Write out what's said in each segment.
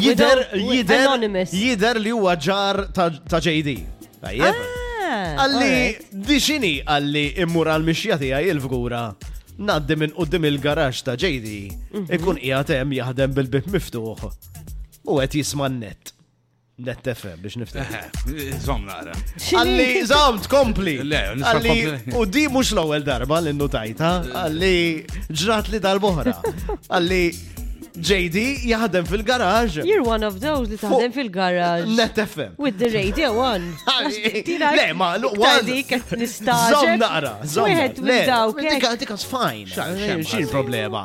Jider, jider, Anonymous. jider li huwa ġar ta' ta' JD. Tajjeb. Ah, Għalli, alright. dixini għalli immur għal mixja tiegħi il-fgura. Naddi minn qoddim il-garax ta' JD, Mhm. ikun qiegħed hemm jaħdem bil-bib miftuħ. U qed jisma' n-net. Nettefe biex niftaħ. Zom naqra. Għalli, zom, tkompli. U di mux l-ewel darba l-innu tajta, għalli ġrat li dal-bohra. Għalli JD jaħdem fil-garaġ. You're one of those li taħdem fil-garaġ. Nettefe. With the radio on. Le, ma, look, one. Zom naqra, zom. Wieħed minn dawk. Tika, tika, fine. Xil problema.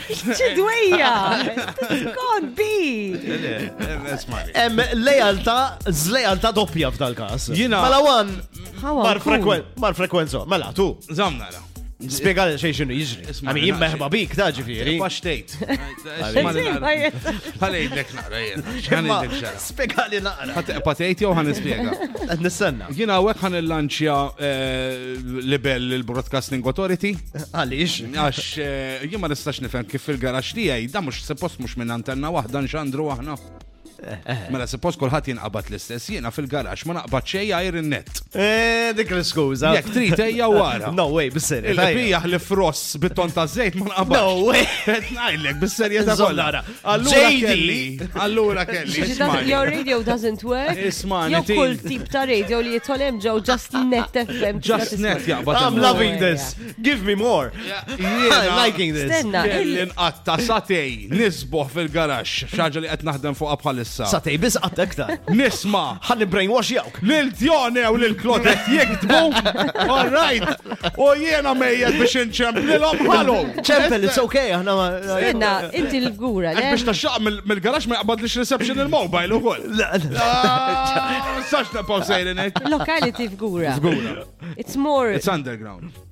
Ċidwija! Skont bi! Hemm lealtà, zlealtà doppja f'dal-każ. Jiena- Mela wan mar frekwen, mar frekwenzo. Mela tu. Żamm nara. Spiega li xejn xinu jiġri. Isma' Għami jien naqra meħba xejn. bik ta' ġifieri. Fax tgħid. Isma' li nara. Ħanejdlek naqra jien. Ħanejdlek xara. Spiega li naqra. Ħatqpa' tgħid jew ħanispjega. Qed nistenna. Jien hawnhekk ħan illanċja eh, libel il-Broadcasting Authority. Għaliex? Għax eh, jien ma nistax nifhem kif fil-garax tiegħi da mhux suppost mhux minn antenna waħda nxandru aħna. Eh, eh. Mela suppost kulħadd jinqabad l-istess, jiena fil-garax ma naqbad xejn għajr in-net. Eh, dik l-iskuża. Jekk trid ejja wara. No way, bis-serja. Il-bija ħlif ross bit-ton ta' żejt ma naqbad. No way. Qed ngħidlek bis-serja ta' kollha. Allura kelli, allura kelli. Your radio doesn't work. Ismani. Jew kull tip ta' radio li jitħol hemm ġew just net FM. Just net jaqbad. I'm loving this. Give me more. I'm liking this. Stenna. Inqatta satej nisboħ fil-garax. Xaġa li qed naħdem fuqha bħalissa. Satej biss qatt aktar. Nisma. Ħalli brainwash jew. Lil Dione u lil Claudette jiktbu, all right, u jiena mejjed biex inċemplilhom ħalu. ċempel, it's okay, aħna ma. Inna, inti l-gura, Għax le? biex taxxaq mill- mill-garax ma jaqbad lix reception il-mobile u koll. Sax naqpaw sejrin hekk. Lokali ti fgura. Fgura. It's more. It's underground.